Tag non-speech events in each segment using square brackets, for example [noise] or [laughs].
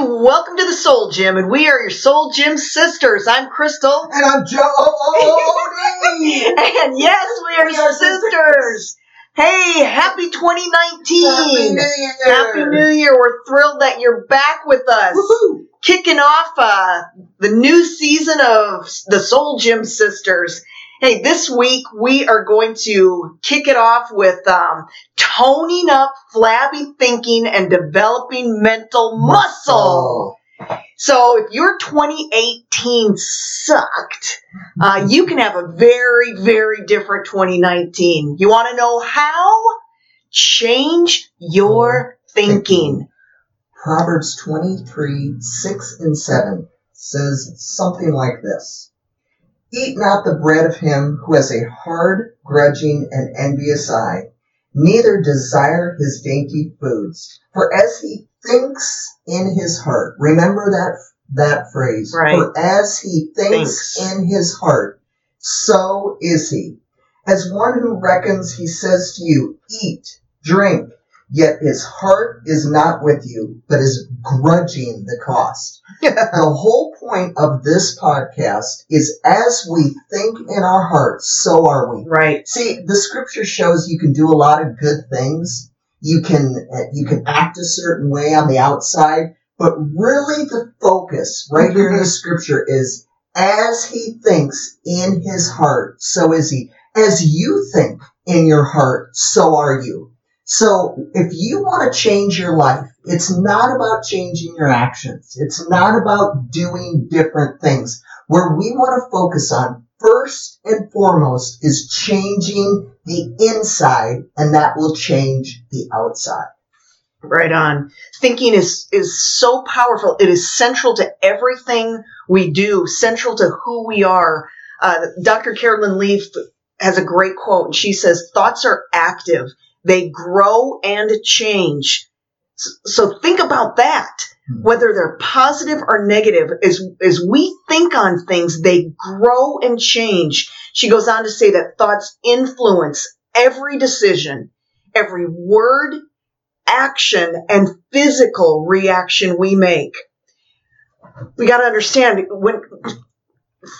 welcome to the Soul Gym, and we are your Soul Gym sisters. I'm Crystal. And I'm Joe. [laughs] and yes, we are your sisters. Hey, happy 2019. Happy New Year. Happy New Year. We're thrilled that you're back with us. Woohoo. Kicking off uh, the new season of the Soul Gym Sisters. Hey, this week we are going to kick it off with um, toning up flabby thinking and developing mental muscle. So if your 2018 sucked, uh, you can have a very, very different 2019. You want to know how? Change your thinking. Proverbs 23, 6 and 7 says something like this. Eat not the bread of him who has a hard, grudging, and envious eye, neither desire his dainty foods. For as he thinks in his heart, remember that, that phrase. Right. For as he thinks, Thinks. in his heart, so is he. As one who reckons, he says to you, eat, drink, yet his heart is not with you, but is grudging the cost. [laughs] the whole point of this podcast is as we think in our hearts, so are we. Right. See, the scripture shows you can do a lot of good things. You can uh, you can act a certain way on the outside, but really the focus right here in the [laughs] scripture is as he thinks in his heart, so is he. As you think in your heart, so are you. So if you want to change your life, it's not about changing your actions. It's not about doing different things. Where we want to focus on first and foremost is changing the inside and that will change the outside. Right on. Thinking is is so powerful. It is central to everything we do, central to who we are. Uh, Dr. Carolyn Leaf has a great quote, and she says, "Thoughts are active; they grow and change." So think about that. Hmm. Whether they're positive or negative, as as we think on things, they grow and change. She goes on to say that thoughts influence every decision, every word, action and physical reaction we make. We got to understand when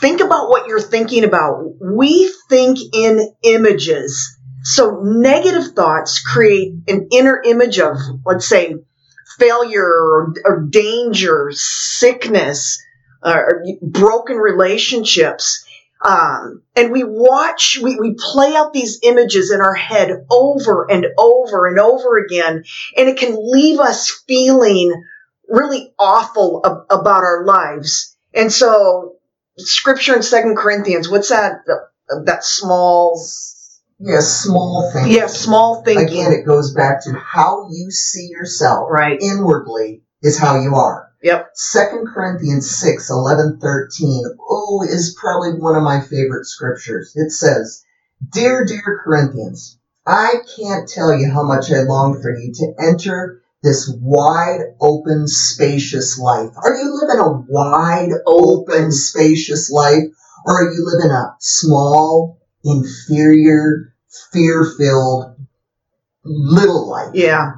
think about what you're thinking about. We think in images. So negative thoughts create an inner image of let's say failure or, or danger, sickness, or broken relationships. Um, and we watch, we, we play out these images in our head over and over and over again, and it can leave us feeling really awful ab- about our lives. And so, scripture in Second Corinthians, what's that? That small, Yeah, small things. yeah, small thinking. Again, it goes back to how you see yourself Right. inwardly is how you are. Yep. Second Corinthians 6, 11, 13, oh, is probably one of my favorite scriptures. It says, Dear, dear Corinthians, I can't tell you how much I long for you to enter this wide open, spacious life. Are you living a wide open, spacious life? Or are you living a small, inferior, fear-filled, little life? Yeah.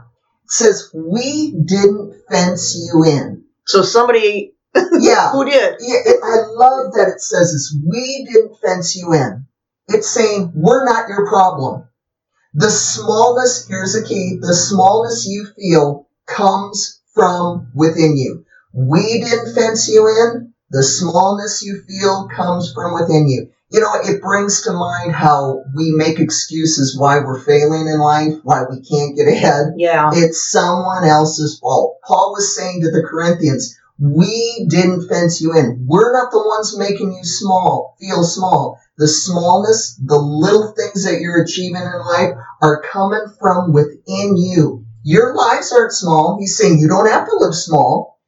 It says, we didn't fence you in. So somebody Yeah. [laughs] who did? Yeah, it, I love that it says this. We didn't fence you in. It's saying we're not your problem. The smallness, here's the key, the smallness you feel comes from within you. We didn't fence you in. The smallness you feel comes from within you. You know, it brings to mind how we make excuses why we're failing in life, why we can't get ahead. Yeah. It's someone else's fault. Paul was saying to the Corinthians, we didn't fence you in. We're not the ones making you small, feel small. The smallness, the little things that you're achieving in life are coming from within you. Your lives aren't small. He's saying you don't have to live small,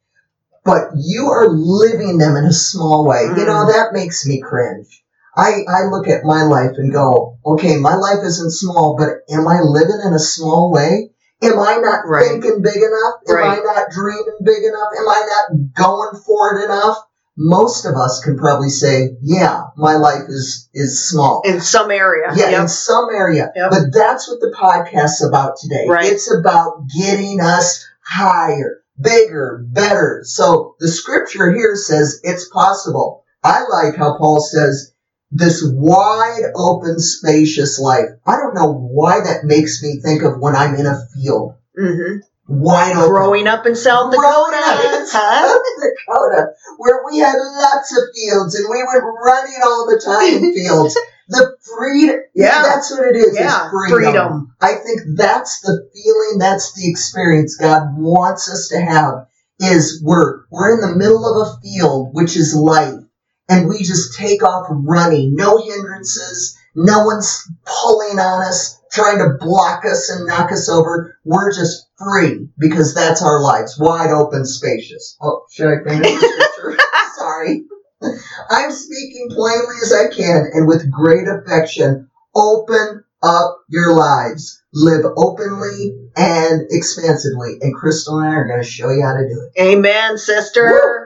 but you are living them in a small way. You know, mm. that makes me cringe. I, I look at my life and go, okay, my life isn't small, but am I living in a small way? Am I not Right. thinking big enough? Am Right. I not dreaming big enough? Am I not going for it enough? Most of us can probably say, yeah, my life is, is small. In some area. Yeah, Yep. in some area. Yep. But that's what the podcast's about today. Right. It's about getting us higher. bigger, better. So the scripture here says it's possible. I like how Paul says this wide open, spacious life. I don't know why that makes me think of when I'm in a field. hmm Wide open. Growing up in South Growing Dakota, up in huh? [laughs] South Dakota, where we had lots of fields and we went running all the time in [laughs] fields. The freedom, Yeah. that's what it is. Yeah, it's freedom. freedom. I think that's the feeling, that's the experience God wants us to have. Is we're we're in the middle of a field, which is life, and we just take off running, no hindrances, no one's pulling on us, trying to block us and knock us over. We're just free because that's our lives, wide open, spacious. Oh, should I finish the scripture? Sorry. I'm speaking plainly as I can and with great affection. Open up your lives. Live openly and expansively. And Crystal and I are going to show you how to do it. Amen, sister.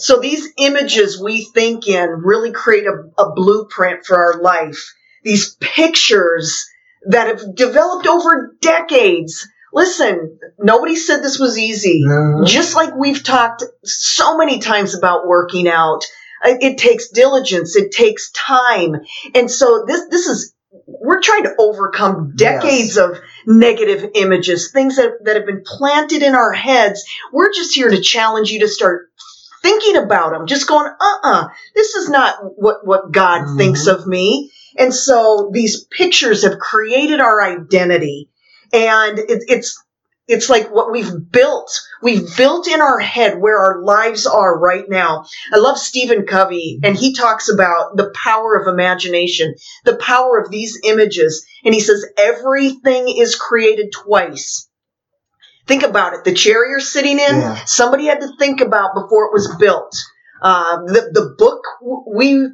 So these images we think in really create a, a blueprint for our life. These pictures that have developed over decades. Listen, nobody said this was easy. Mhm. Just like we've talked so many times about working out, uh, it takes diligence, it takes time. And so this this is we're trying to overcome decades of negative images, things that, that have been planted in our heads. We're just here to challenge you to start thinking about them, just going, uh-uh, this is not what, what God Mhm. thinks of me. And so these pictures have created our identity. And it, it's it's like what we've built. We've built in our head where our lives are right now. I love Stephen Covey, and he talks about the power of imagination, the power of these images. And he says, everything is created twice. Think about it. The chair you're sitting in, Yeah. somebody had to think about before it was built. Uh, the, the book we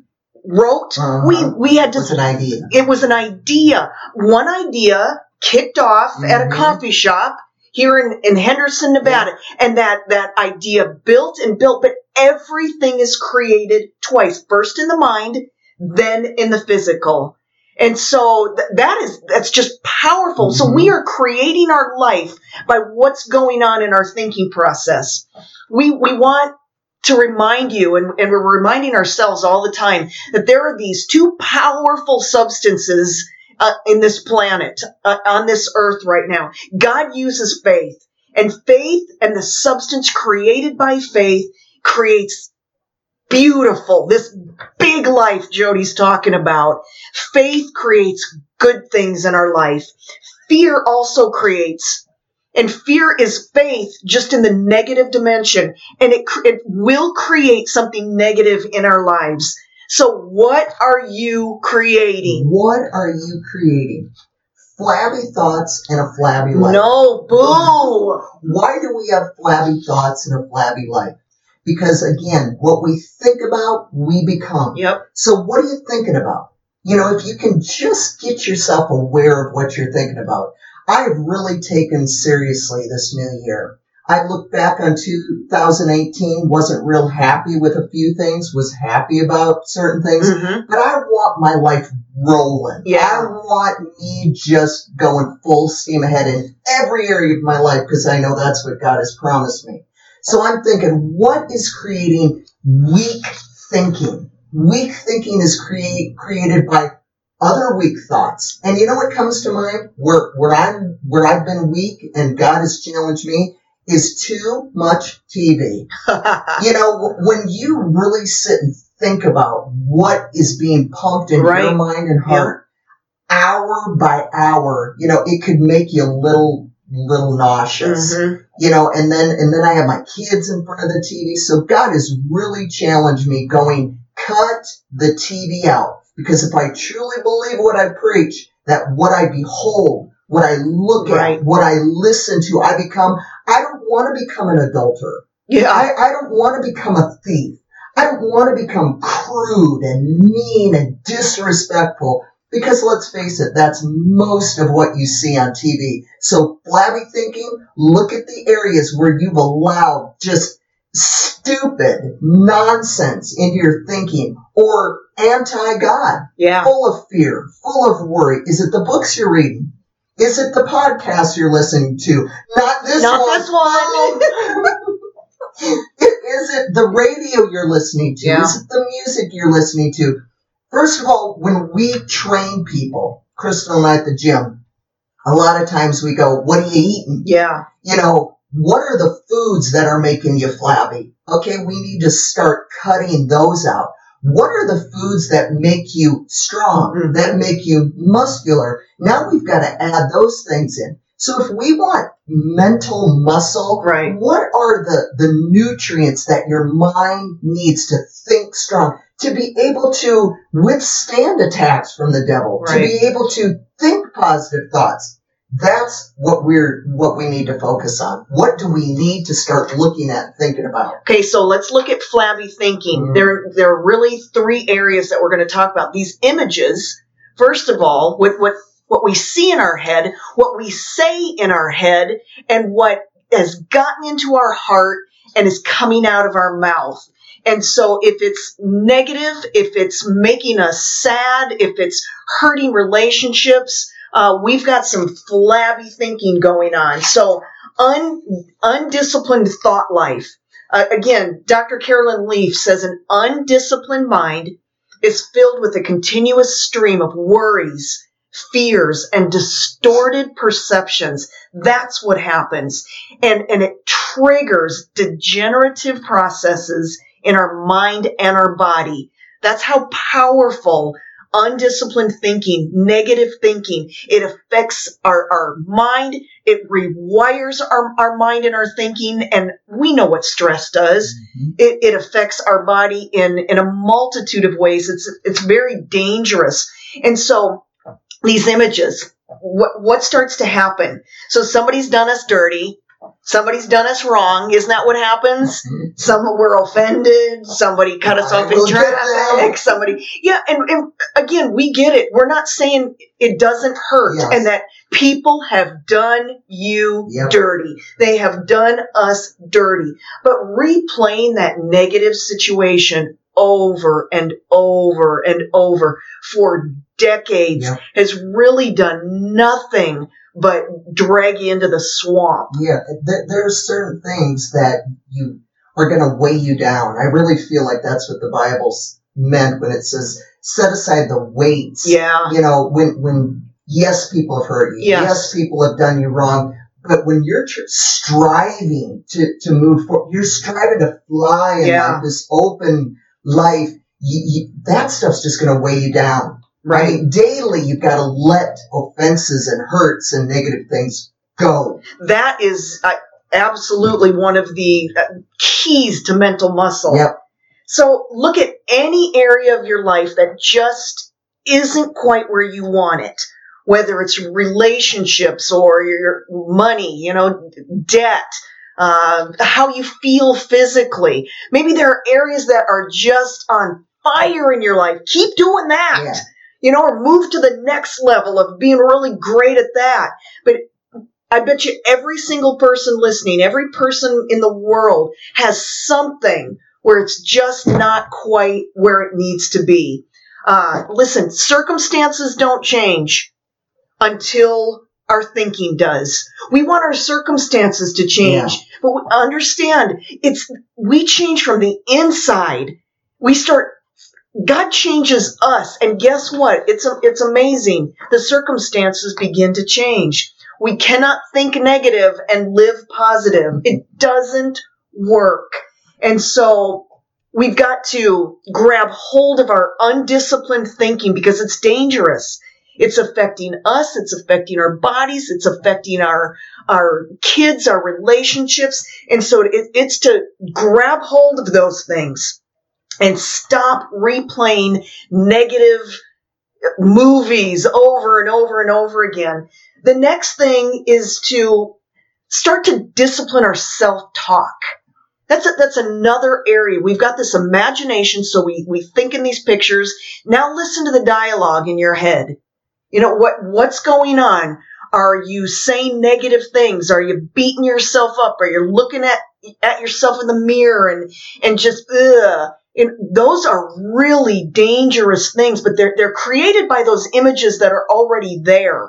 wrote, Uh-huh. we, we had to What's an idea? it was an idea. One idea kicked off at a Mhm. coffee shop here in, in Henderson, Nevada. And that, that idea built and built, but everything is created twice. First in the mind, then in the physical. And so th- that is, that's just powerful. So Mhm. we are creating our life by what's going on in our thinking process. We, we want to remind you, and, and we're reminding ourselves all the time, that there are these two powerful substances uh, in this planet, uh, on this earth right now. God uses faith, and faith and the substance created by faith creates beautiful, this big life Jody's talking about. Faith creates good things in our life. Fear also creates, and fear is faith just in the negative dimension, and it, it will create something negative in our lives. So, what are you creating? What are you creating? Flabby thoughts and a flabby life. No, boo! Why do we have flabby thoughts and a flabby life? Because again, what we think about, we become. Yep. So what are you thinking about? You know, if you can just get yourself aware of what you're thinking about. I have really taken seriously this new year. I look back on 2018, wasn't real happy with a few things, was happy about certain things, hmm but I want my life rolling. Yeah. I want me just going full steam ahead in every area of my life because I know that's what God has promised me. So I'm thinking, what is creating weak thinking? Weak thinking is create, created by other weak thoughts. And you know what comes to mind? Where, where I'm, where I've been weak and God has challenged me is too much TV. [laughs] You know, when you really sit and think about what is being pumped in Right. your mind and heart, hour by hour, you know, it could make you a little, little nauseous. Mhm. You know, and then, and then I have my kids in front of the TV. So God has really challenged me going, cut the TV out. Because if I truly believe what I preach, that what I behold, what I look Right. at, what I listen to, I become, I don't want to become an adulterer. Yeah. I, I don't want to become a thief. I don't want to become crude and mean and disrespectful because let's face it, that's most of what you see on TV. So flabby thinking, look at the areas where you've allowed just stupid nonsense into your thinking or anti-God, yeah. full of fear, full of worry. Is it the books you're reading? Is it the podcast you're listening to? Not this Not one. this one. [laughs] Is it the radio you're listening to? Yeah. Is it the music you're listening to? First of all, when we train people, Crystal and I at the gym, a lot of times we go, What are you eating? yeah. You know, what are the foods that are making you flabby? Okay, we need to start cutting those out. What are the foods that make you strong, Mhm. that make you muscular? Now we've got to add those things in. So if we want mental muscle, Right. what are the, the nutrients that your mind needs to think strong, to be able to withstand attacks from the devil, to be able to think positive thoughts? That's what we're what we need to focus on. What do we need to start looking at and thinking about? Okay, so let's look at flabby thinking. Mhm. There, there are really three areas that we're going to talk about. These images, first of all, with what what we see in our head, what we say in our head, and what has gotten into our heart and is coming out of our mouth. And so, if it's negative, if it's making us sad, if it's hurting relationships, uh, we've got some flabby thinking going on. So, un, undisciplined thought life. Uh, again, Dr. Carolyn Leaf says an undisciplined mind is filled with a continuous stream of worries, fears, and distorted perceptions. That's what happens. And, and it triggers degenerative processes in our mind and our body. That's how powerful undisciplined thinking, negative thinking, it affects our, our mind. It rewires our, our mind and our thinking. And we know what stress does. Mm-hmm. It, it affects our body in, in a multitude of ways. It's, it's very dangerous. And so these images, what, what starts to happen? So somebody's done us dirty. Somebody's done us wrong. Isn't that what happens? Mhm. Some were offended. Somebody cut us I off in will get them. traffic. [laughs] Somebody, yeah, and, and again, we get it. We're not saying it doesn't hurt, Yes. and that people have done you Yep. dirty. They have done us dirty. But replaying that negative situation over and over and over for decades Yep. has really done nothing but drag you into the swamp. Yeah, there, there are certain things that you are going to weigh you down. I really feel like that's what the Bible's meant when it says set aside the weights. Yeah. You know, when when yes, people have hurt you. Yes. Yes, people have done you wrong. But when you're tr- striving to, to move forward, you're striving to fly in Yeah. like this open life. You, you, that stuff's just going to weigh you down. I mean, daily you've got to let offenses and hurts and negative things go. that is uh, absolutely one of the uh, keys to mental muscle. Yep. So look at any area of your life that just isn't quite where you want it, whether it's relationships or your money, you know, debt, uh, how you feel physically. Maybe there are areas that are just on fire in your life. Keep doing that Yeah. you know, or move to the next level of being really great at that. But I bet you every single person listening, every person in the world has something where it's just not quite where it needs to be. Uh, listen, circumstances don't change until our thinking does. We want our circumstances to change, but we understand it's we change from the inside. We start God changes us, and guess what? It's it's amazing. The circumstances begin to change. We cannot think negative and live positive. It doesn't work. And so we've got to grab hold of our undisciplined thinking because it's dangerous. It's affecting us, it's affecting our bodies, it's affecting our our kids, our relationships. And so it, it's to grab hold of those things and stop replaying negative movies over and over and over again. The next thing is to start to discipline our self-talk. That's a, that's another area. We've got this imagination, so we, we think in these pictures. Now listen to the dialogue in your head. You know what what's going on? Are you saying negative things? Are you beating yourself up? Are you looking at at yourself in the mirror and and just ugh? And those are really dangerous things, but they're, they're created by those images that are already there.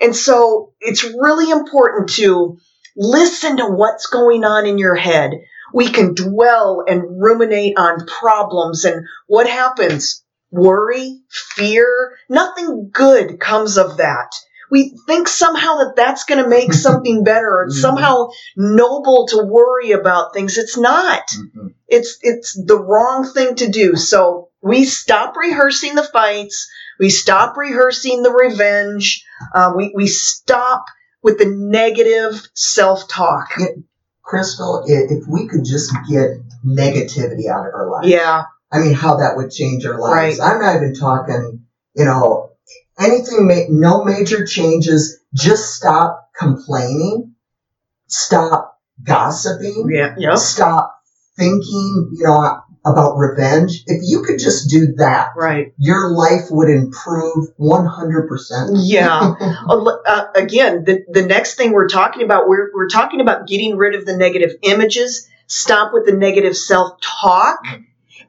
And so it's really important to listen to what's going on in your head. We can dwell and ruminate on problems and what happens? Worry, fear, nothing good comes of that we think somehow that that's going to make [laughs] something better. It's mm-hmm. somehow noble to worry about things. It's not. Mm-hmm. It's it's the wrong thing to do. So we stop rehearsing the fights. We stop rehearsing the revenge. Uh, we we stop with the negative self talk. Crystal, if we could just get negativity out of our life. Yeah. I mean, how that would change our lives. Right. I'm not even talking, you know, anything, no major changes. Just stop complaining. Stop gossiping. Yeah. Yep. Stop thinking, you know, about revenge. If you could just do that, right, your life would improve 100%. Yeah. [laughs] uh, again, the, the next thing we're talking about, we're, we're talking about getting rid of the negative images, stop with the negative self talk.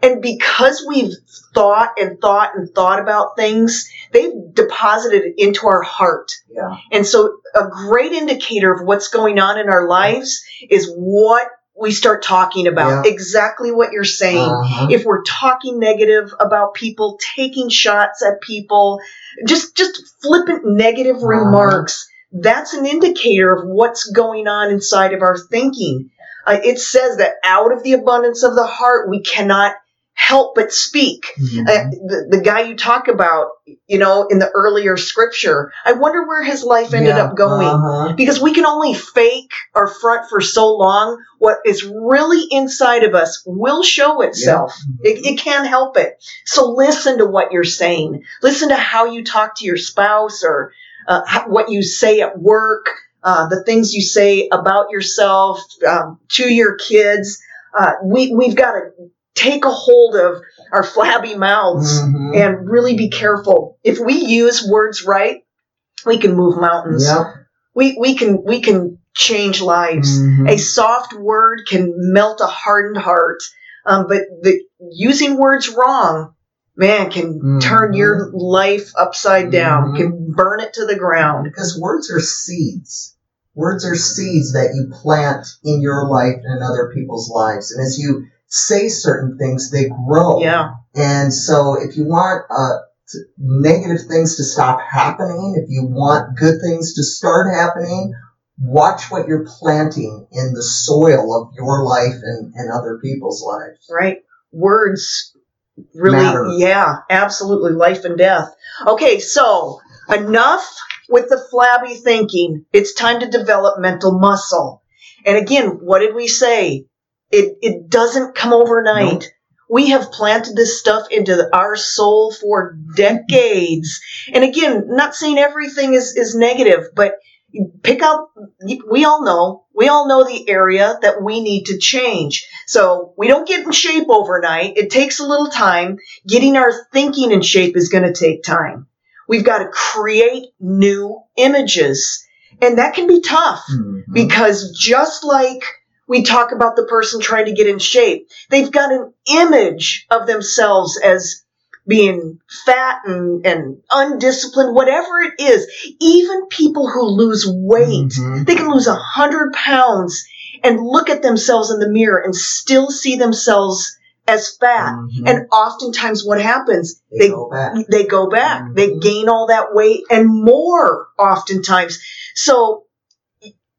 And because we've thought and thought and thought about things, they've deposited it into our heart. Yeah. And so a great indicator of what's going on in our lives is what we start talking about. Yeah. Exactly what you're saying. Uh-huh. If we're talking negative about people, taking shots at people, just just flippant negative uh-huh. remarks, that's an indicator of what's going on inside of our thinking. Uh, it says that out of the abundance of the heart, we cannot help but speak. Mm-hmm. Uh, the, the guy you talk about, you know, in the earlier scripture, I wonder where his life ended yeah, up going. Uh-huh. Because we can only fake or front for so long. What is really inside of us will show itself. Yeah. It, it can't help it. So listen to what you're saying. Listen to how you talk to your spouse or uh, how, what you say at work. Uh, the things you say about yourself um, to your kids. Uh, we we've got to take a hold of our flabby mouths mm-hmm. and really be careful. If we use words right, we can move mountains. Yep. We we can we can change lives. Mm-hmm. A soft word can melt a hardened heart. Um, but the using words wrong, man, can mm-hmm. turn your life upside down, mm-hmm. can burn it to the ground. Because words are seeds. Words are seeds that you plant in your life and in other people's lives. And as you say certain things, they grow. Yeah. And so if you want uh, negative things to stop happening, if you want good things to start happening, watch what you're planting in the soil of your life and, and other people's lives. Right. Words really, Matter. yeah, absolutely life and death. Okay, so enough with the flabby thinking. It's time to develop mental muscle. And again, what did we say? It, it doesn't come overnight. Nope. We have planted this stuff into our soul for decades. And again, not saying everything is, is negative, but pick out, we all know, we all know the area that we need to change. So we don't get in shape overnight. It takes a little time. Getting our thinking in shape is going to take time. We've got to create new images. And that can be tough mm-hmm. because just like we talk about the person trying to get in shape. They've got an image of themselves as being fat and, and undisciplined, whatever it is. Even people who lose weight, mm-hmm. they can lose a hundred pounds and look at themselves in the mirror and still see themselves as fat. Mm-hmm. And oftentimes what happens, they, they go back. They, go back. Mm-hmm. they gain all that weight and more oftentimes. So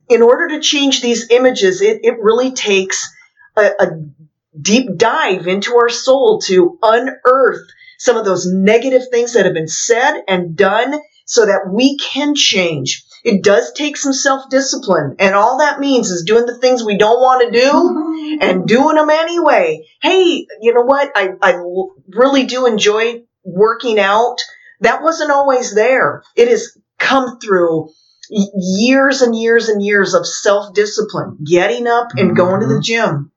in order to change these images, it, it really takes a, a deep dive into our soul to unearth some of those negative things that have been said and done so that we can change. It does take some self discipline, and all that means is doing the things we don't want to do mm-hmm. and doing them anyway. Hey, you know what? I, I really do enjoy working out. That wasn't always there. It has come through years and years and years of self discipline, getting up and mm-hmm. going to the gym.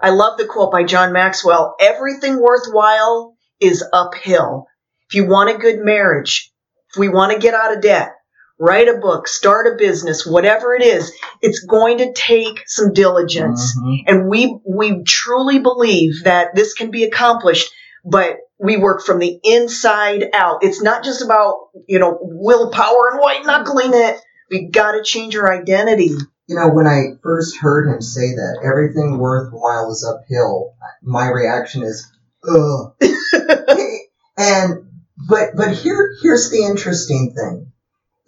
I love the quote by John Maxwell everything worthwhile is uphill. If you want a good marriage, if we want to get out of debt, write a book, start a business, whatever it is, it's going to take some diligence. Mhm. And we we truly believe that this can be accomplished, but we work from the inside out. It's not just about, you know, willpower and white knuckling it. We got to change our identity. You know, when I first heard him say that everything worthwhile is uphill, my reaction is, ugh. [laughs] and but but here here's the interesting thing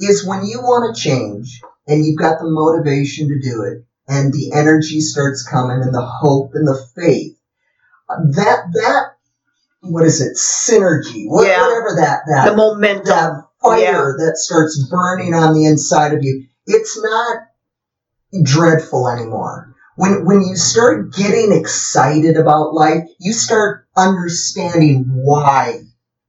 is when you want to change and you've got the motivation to do it and the energy starts coming and the hope and the faith that that what is it? Synergy. What, Yeah. whatever that that The momentum. that fire that starts burning on the inside of you. It's not dreadful anymore. When when you start getting excited about life you start understanding why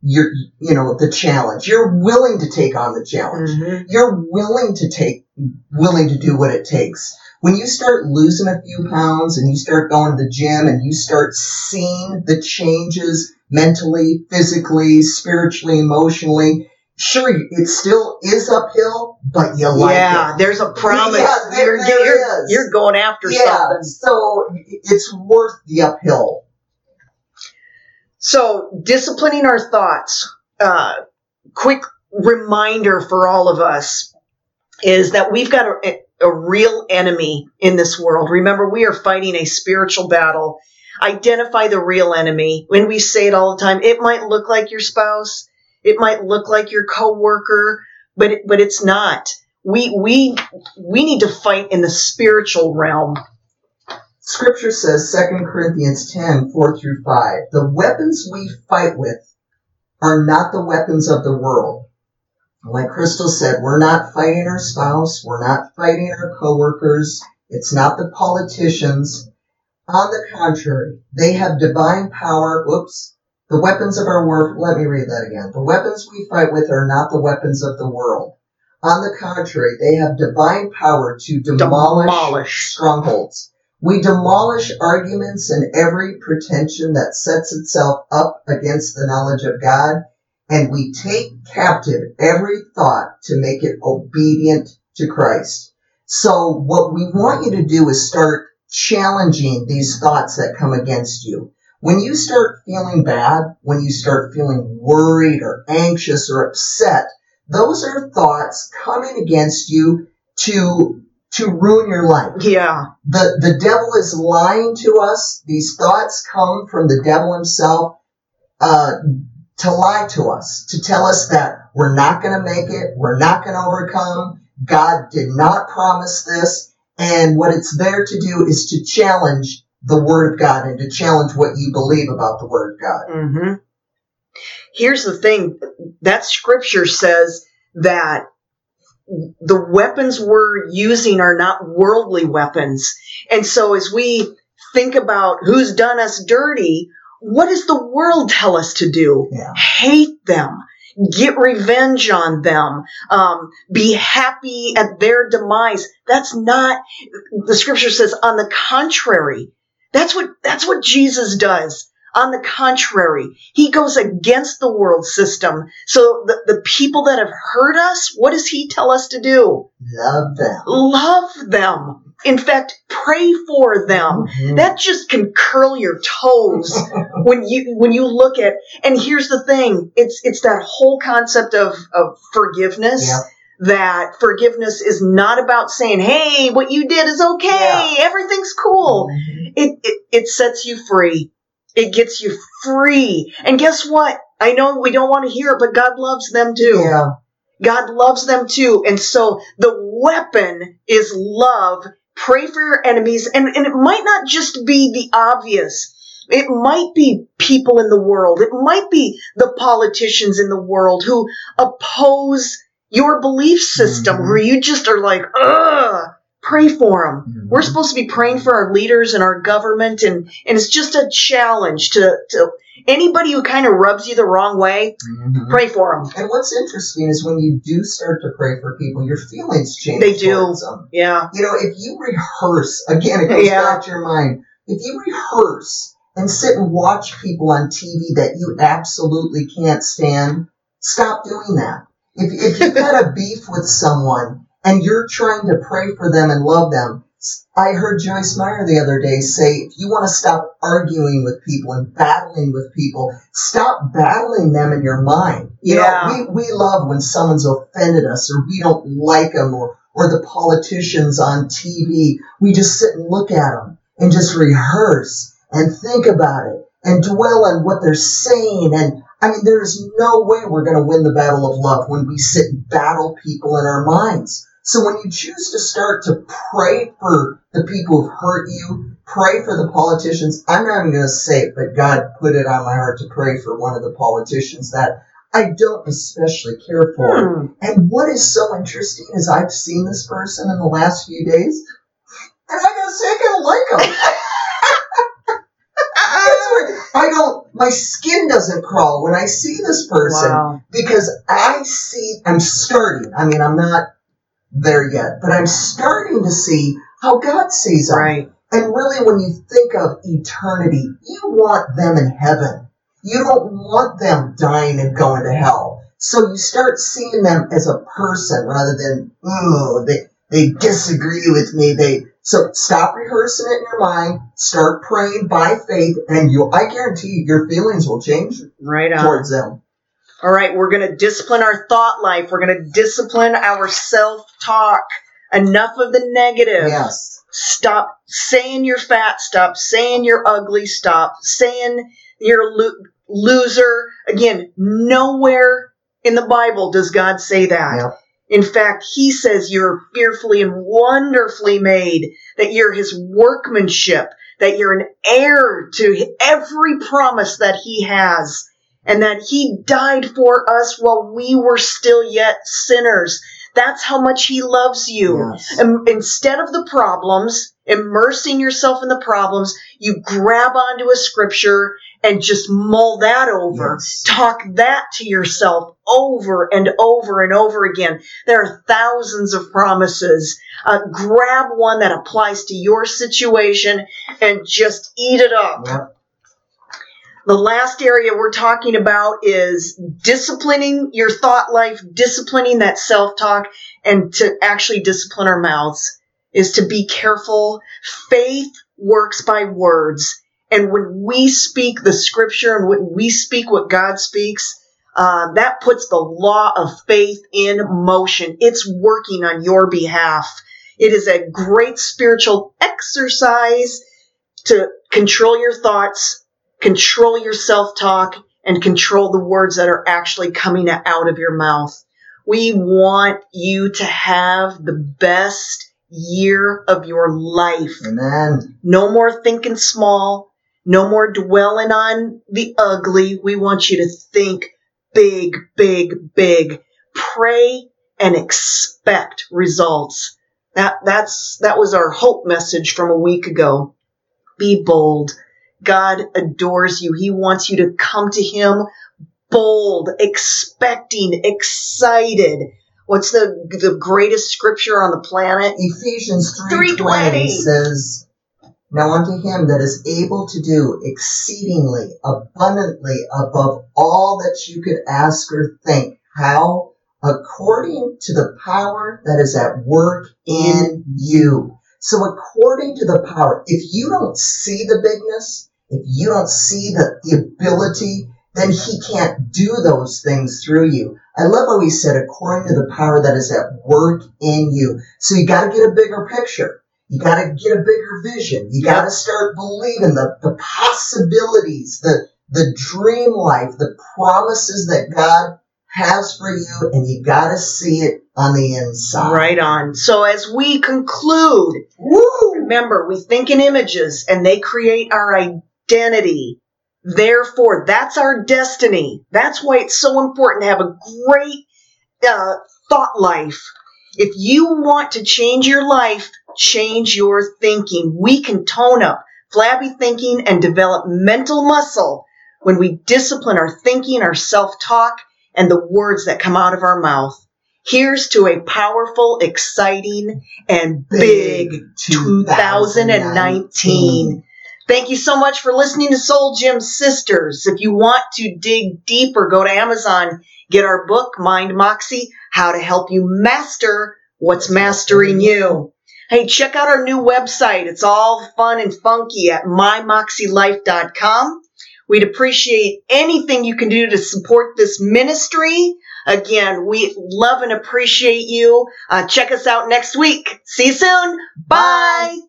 you're you know the challenge. You're willing to take on the challenge. Mhm. you're willing to take willing to do what it takes when you start losing a few pounds and you start going to the gym and you start seeing the changes mentally physically spiritually emotionally sure it still is uphill but you like it. yeah, it there's a promise. Yeah, there- you're, there you're, is. you're going after yeah something. so it's worth the uphill So, disciplining our thoughts. Uh, quick reminder for all of us is that we've got a, a real enemy in this world. Remember, we are fighting a spiritual battle. Identify the real enemy. When we say it all the time, it might look like your spouse, it might look like your coworker, but it, but it's not. We we we need to fight in the spiritual realm. Scripture says, 2 Corinthians 10, 4 through 5, the weapons we fight with are not the weapons of the world. Like Crystal said, we're not fighting our spouse, we're not fighting our coworkers, it's not the politicians. On the contrary, they have divine power. Whoops. The weapons of our war, let me read that again. The weapons we fight with are not the weapons of the world. On the contrary, they have divine power to demolish Demolish. strongholds. We demolish arguments and every pretension that sets itself up against the knowledge of God, and we take captive every thought to make it obedient to Christ. So what we want you to do is start challenging these thoughts that come against you. When you start feeling bad, when you start feeling worried or anxious or upset, those are thoughts coming against you to to ruin your life Yeah. the the devil is lying to us. These thoughts come from the devil himself uh, to lie to us, to tell us that we're not going to make it, we're not going to overcome. God did not promise this, and what it's there to do is to challenge the Word of God and to challenge what you believe about the Word of God. hmm Here's the thing that scripture says that the weapons we're using are not worldly weapons. And so as we think about who's done us dirty, what does the world tell us to do? Yeah. Hate them. Get revenge on them. Um, be happy at their demise. That's not, the scripture says, on the contrary. That's what, that's what Jesus does. On the contrary, he goes against the world system. So the, the people that have hurt us, what does he tell us to do? Love them. Love them. In fact, pray for them. Mhm. That just can curl your toes [laughs] when you when you look at and here's the thing, it's it's that whole concept of, of forgiveness. Yep. That forgiveness is not about saying, "Hey, what you did is okay, everything's cool." Mhm. it, it it sets you free. It gets you free. And guess what? I know we don't want to hear it, but God loves them too. Yeah. God loves them too. And so the weapon is love. Pray for your enemies. And, and it might not just be the obvious. It might be people in the world. It might be the politicians in the world who oppose your belief system Mhm. where you just are like, ugh, pray for them. Mhm. We're supposed to be praying for our leaders and our government, and, and it's just a challenge to, to anybody who kind of rubs you the wrong way, Mhm. pray for them. And what's interesting is when you do start to pray for people, your feelings change. They do. them. Yeah. You know, if you rehearse, again, it goes Yeah. back to your mind. If you rehearse and sit and watch people on TV that you absolutely can't stand, stop doing that. If, if you've had a beef with someone and you're trying to pray for them and love them, I heard Joyce Meyer the other day say, if you want to stop arguing with people and battling with people, stop battling them in your mind. You Yeah. know, we, we love when someone's offended us or we don't like them or, or the politicians on TV. We just sit and look at them and just rehearse and think about it and dwell on what they're saying. And I mean, there's no way we're going to win the battle of love when we sit and battle people in our minds. So when you choose to start to pray for the people who've hurt you, pray for the politicians, I'm not even going to say it, but God put it on my heart to pray for one of the politicians that I don't especially care for. Hmm. And what is so interesting is I've seen this person in the last few days, and I gotta say I kinda like him. [laughs] I don't, my skin doesn't crawl when I see this person Wow. because I see, I'm starting, I mean, I'm not there yet, but I'm starting to see how God sees them. Right. And really, when you think of eternity, you want them in heaven. You don't want them dying and going to hell. So you start seeing them as a person rather than, oh, they, they disagree with me. They, so stop rehearsing it in your mind, start praying by faith, and you, I guarantee you, your feelings will change Right on. towards them. All right, we're going to discipline our thought life. We're going to discipline our self talk. Enough of the negative. Yes. Stop saying you're fat. Stop saying you're ugly. Stop saying you're a lo- loser. Again, nowhere in the Bible does God say that. Yep. In fact, He says you're fearfully and wonderfully made, that you're His workmanship, that you're an heir to every promise that He has, and that He died for us while we were still yet sinners. That's how much He loves you. Yes. Um, instead of the problems, immersing yourself in the problems, you grab onto a scripture and just mull that over. Yes. Talk that to yourself over and over and over again. There are thousands of promises. Uh, grab one that applies to your situation and just eat it up. Yep. The last area we're talking about is disciplining your thought life, disciplining that self talk, and to actually discipline our mouths is to be careful. Faith works by words. And when we speak the scripture and when we speak what God speaks, uh, that puts the law of faith in motion. It's working on your behalf. It is a great spiritual exercise to control your thoughts, control your self talk, and control the words that are actually coming out of your mouth. We want you to have the best year of your life. Amen. No more thinking small. No more dwelling on the ugly. We want you to think big, big, big. Pray and expect results. That, that's, that was our hope message from a week ago. Be bold. God adores you. He wants you to come to Him bold, expecting, excited. What's the, the greatest scripture on the planet? Ephesians 3:20 3.20 says, Now unto him that is able to do exceedingly abundantly above all that you could ask or think. How? According to the power that is at work in you. So according to the power, if you don't see the bigness, if you don't see the, the ability, then he can't do those things through you. I love how he said, according to the power that is at work in you. So you gotta get a bigger picture. You gotta get a bigger vision. You gotta start believing the, the possibilities, the, the dream life, the promises that God has for you, and you gotta see it on the inside. Right on. So as we conclude, Woo! remember, we think in images and they create our identity. Therefore, that's our destiny. That's why it's so important to have a great uh, thought life. If you want to change your life, change your thinking. We can tone up flabby thinking and develop mental muscle when we discipline our thinking, our self talk, and the words that come out of our mouth. Here's to a powerful, exciting, and big 2019. Thank you so much for listening to Soul Gym Sisters. If you want to dig deeper, go to Amazon, Get our book, Mind Moxie, How to Help You Master What's Mastering You. Hey, check out our new website. It's all fun and funky at mymoxielife.com. We'd appreciate anything you can do to support this ministry. Again, we love and appreciate you. Uh, check us out next week. See you soon. Bye. Bye.